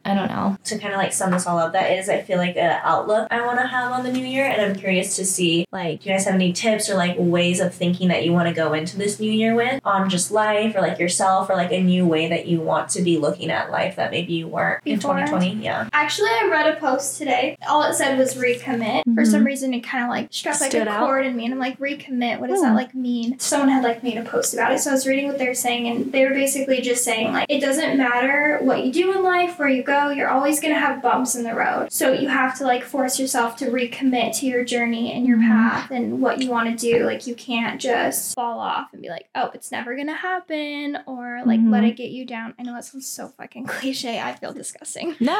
I don't know. to kind of like sum this all up, that is, I feel like an outlook I want to have on the new year, and I'm curious to see like, do you guys have any tips or like ways of thinking that you want to go into this new year with on just life or like yourself or like a new way that you want to be looking at life that maybe you weren't in 2020? Yeah. Actually, I read a post today. All it said was recommit. For Mhm. some reason, it kind of like struck like Stood a out. chord in me, and I'm like, recommit. What does Hmm. that like mean? Someone had like made a post about it, so I was reading what they were saying, and they were basically just saying like, it doesn't matter what you do in life, where you go, you're always gonna have bumps in the road. So you have to like force yourself to recommit to your journey and your Mhm. path and what you want to do. Like you can't just fall off and be like, oh, it's never gonna happen, or like let Mhm. it get you down. I know that sounds so fucking *laughs* cliche. I feel disgusting. *laughs* No,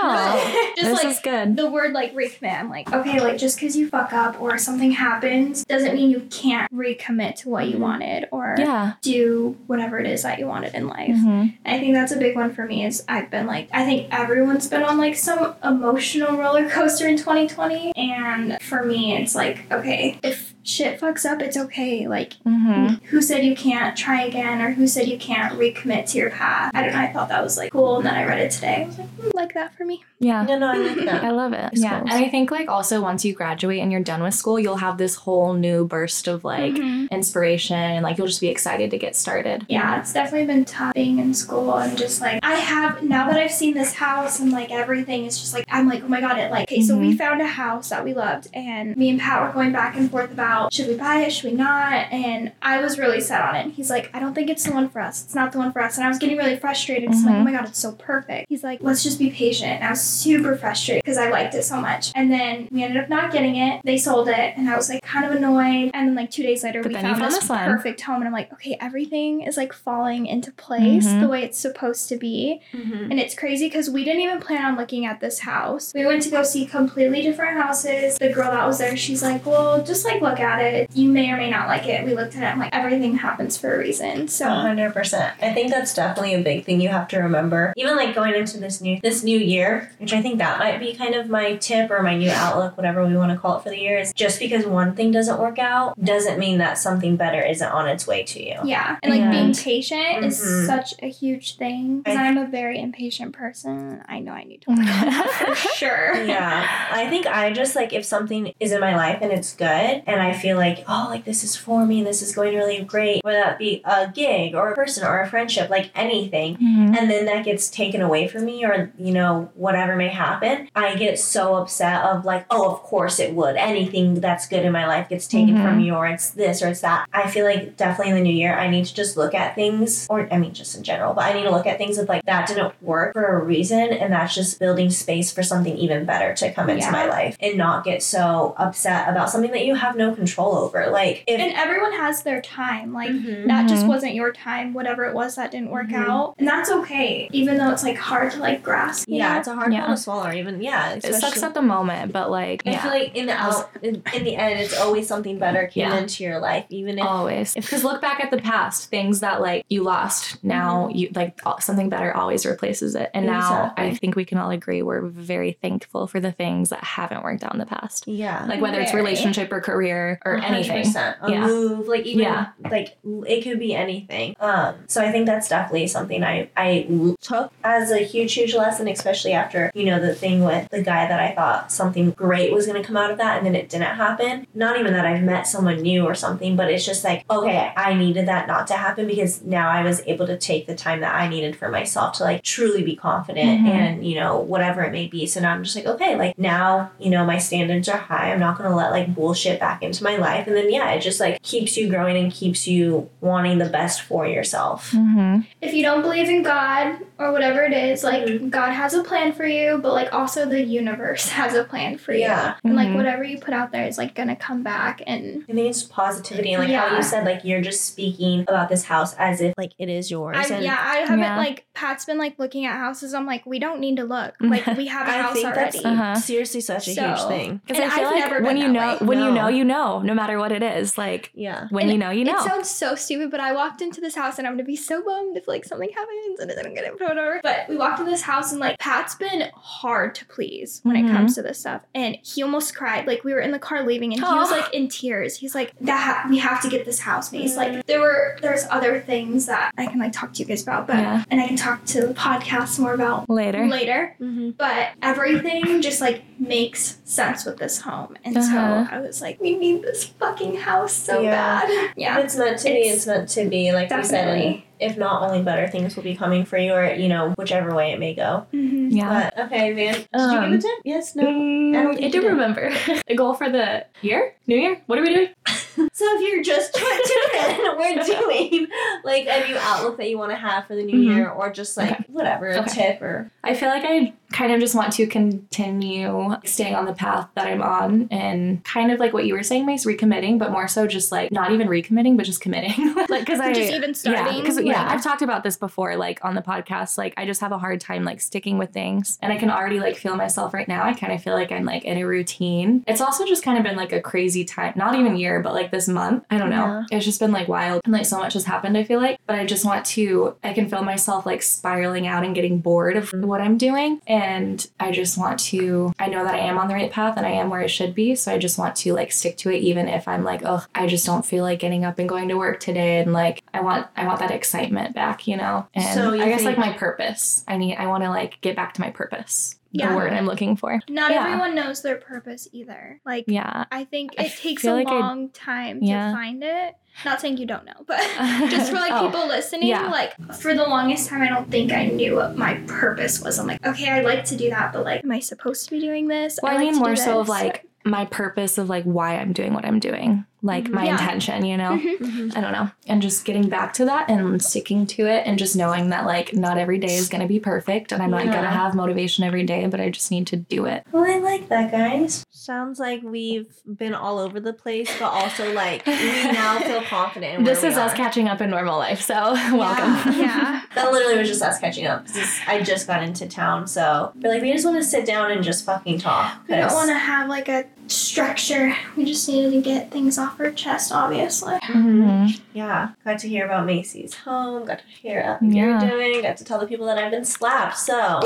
just this like is good. the word like recommit. I'm like, okay, like just because you fuck up or something happens doesn't mean you can't recommit to what you Mhm. wanted or Yeah. do whatever it is that you wanted in life. Mhm. I think that's a big one for me. Is I've been like, I think everyone's been on like some emotional roller coaster in 2020, and for me, it's like, okay, if shit fucks up, it's okay. Like, Mm-hmm. who said you can't try again or who said you can't recommit to your path? I don't know. I thought that was like cool. And then I read it today. I was like, "Hmm, like that for me. Yeah. No, no, I like that. *laughs* I love it. Yeah. cool. And I think like also once you graduate and you're done with school, you'll have this whole new burst of like Mhm. inspiration and like you'll just be excited to get started. Yeah, it's definitely been tough being in school and just like I have now that I've seen this house and like everything is just like I'm like, oh my god, it like okay, so we found a house that we loved and me and Pat were going back and forth about should we buy it, should we not? And I was really set on it. He's like, I don't think it's the one for us. It's not the one for us. And I was getting really frustrated. It's like, Mhm. oh my god, it's so perfect. He's like, let's just be patient. And I was super frustrated because I liked it so much. And then we ended up not getting it. They sold it and I was like kind of annoyed. And then like two days later But we found found this this perfect home and I'm like, okay, everything is like falling into place Mhm. the way it's supposed to be. Mhm. And it's crazy because we didn't even plan on looking at this house. We went to go see completely different houses. The girl that was there, she's like, well, just like look at it. You may or may not like it. We looked at it. I'm like, everything happens for a reason. So hundred percent. I think that's definitely a big thing you have to remember. Even like going into this new this new year, which I think that might be kind of my tip or my new outlook, whatever we want to call it for the year, is just because one thing doesn't work out doesn't mean that something better isn't on its way to you. yeah, and like being patient is Mhm. such a huge thing. Because I'm a very impatient person. I know I need to work on that *laughs* for sure. yeah i think i just like if something is in my life and it's good and i feel like oh like this is for me and this is going really great whether that be a gig or a person or a friendship like anything Mhm. and then that gets taken away from me or you know whatever may happen i get so upset of like oh of course it would anything that's good in my life gets taken Mhm. from me or it's this or it's that i feel like definitely in the new year i need to just look at things or i mean just in general but i need to look at things of like that didn't work for a reason and that's just building space for something even better to come into Yeah. my life and not get so upset about something that you have no control over like if And everyone has their time. Like Mhm. that just Mhm. wasn't your time, whatever it was that didn't work Mhm. out. And that's okay. Even though it's like hard to like grasp. yeah know? it's a hard Yeah. one to swallow even yeah It sucks at the moment, but like I yeah. feel like in the out in, in the end, it's always something better came Yeah. into your life, even if Always. Because look back at the past, things that like you lost, now you like something better always replaces it. And now Exactly. I think we can all agree we're very thankful for the things that haven't worked out in the past. yeah, Like whether it's relationship or career or anything. 100%. A Yeah. move, like even Yeah. like it could be anything. Um, so I think that's definitely something I I took as a huge huge lesson, especially after you know the thing with the guy that I thought something great was gonna come out of that, and then it didn't happen. Not even that I've met someone new or something, but it's just like okay, I needed that not to happen because now I was able to take the time that I needed for myself to like truly be confident Mhm. and you know whatever it may be. So now I'm just like okay, like now you know my standards are high. I'm not gonna let like bullshit back into my life, and then yeah, it just like keeps you growing and keeps you wanting the best for yourself. Mm-hmm. if you don't believe in God or whatever it is, like Mhm. God has a plan for you, but like also the universe *laughs* has a plan for you. Yeah. And like Mhm. whatever you put out there is like gonna come back and I think it's positivity and like how you said, like you're just speaking about this house as if like it is yours. I, and yeah, I haven't Yeah. like Pat's been like looking at houses. I'm like, we don't need to look. *laughs* Like we have a I house think already. that's Uh-huh. seriously such a huge thing. Because I feel I've like never when you know way. when you know you know, no matter what it is. Like Yeah. when And you know you know. It sounds so stupid, but I walked into this house and I'm gonna be so bummed if like something happens and then I don't get it, whatever. But we walked into this house and like Pat's been hard to please when Mhm. it comes to this stuff, and he almost cried. Like we were in the car leaving, and he was like in tears. He's like, "That ha- we have to get this house." Mace. Like there were there's other things that I can like talk to you guys about, but Yeah. and I can talk to the podcast more about Later. later. Mm-hmm. But everything just like makes sense with this home, and Uh-huh. so I was like, we need this fucking house so Yeah. bad. If Yeah. it's meant to be, It's- it's meant to be. Like we said, and if not, only better things will be coming for you, or you know, whichever way it may go. Mhm. Yeah. But okay, Van, did Um, you give a tip? Yes, no. Mm, I don't I, do did. remember. *laughs* a goal for the year? New year? What are we doing? *laughs* So if you're just *laughs* trying to we're *laughs* doing like a new outlook that you want to have for the new Mhm. year, or just like Okay. whatever a Okay. tip or I feel like I kind of just want to continue staying on the path that I'm on and kind of like what you were saying, Mace, recommitting, but more so just like not even recommitting, but just committing. *laughs* like, because I Just even Yeah, starting. because yeah, like- I've talked about this before, like on the podcast. Like, I just have a hard time like sticking with things, and I can already like feel myself right now. I kind of feel like I'm like in a routine. It's also just kind of been like a crazy time, not even year, but like this month. I don't know. It's just been like wild and like so much has happened, I feel like. But I just want to, I can feel myself like spiraling out and getting bored of what I'm doing. And I just want to, I know that I am on the right path and I am where I should be. So I just want to like stick to it, even if I'm like, oh, I just don't feel like getting up and going to work today. And like, I want, I want that excitement back, you know? And So I guess like my purpose. I need, I want to like get back to my purpose. Yeah. The word I'm looking for. Not Yeah. everyone knows their purpose either. Like, Yeah. I think I it takes a like I- long time to Yeah. find it. Not saying you don't know, but *laughs* just for like Oh, people listening, like for the longest time, I don't think I knew what my purpose was. I'm like, okay, I like to do that, but like, am I supposed to be doing this? Well, I, like mean more so of like my purpose of like why I'm doing what I'm doing, like my Yeah. intention, you know? Mhm. I don't know. And just getting back to that and sticking to it and just knowing that like not every day is going to be perfect and I'm not going to have motivation every day, but I just need to do it. Well, I like that, guys. Sounds like we've been all over the place, but also like we *laughs* now feel confident. In where This we is us are. catching up in normal life, so *laughs* welcome. yeah. *laughs* That literally was just us catching up. I just got into town, so we're like, we just want to sit down and just fucking talk. We don't want to have like a structure. We just needed to get things off our chest, obviously. Mhm. Yeah, got to hear about Macy's home. Got to hear how Yeah. you're doing. Got to tell the people that I've been slapped. So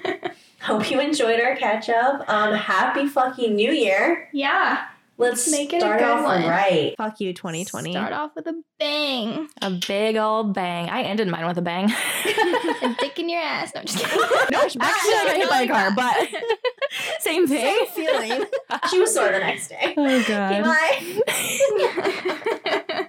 *laughs* hope you enjoyed our catch up. Um, happy fucking New Year. yeah. Let's Make it a start good off one. right. Fuck you, 2020. Start off with a bang. A big old bang. I ended mine with a bang. *laughs* a dick in your ass. No, I'm just kidding. *laughs* no, actually, I *laughs* got hit by a car, but same thing. feeling. she was sore the next day. Oh Okay, god. bye.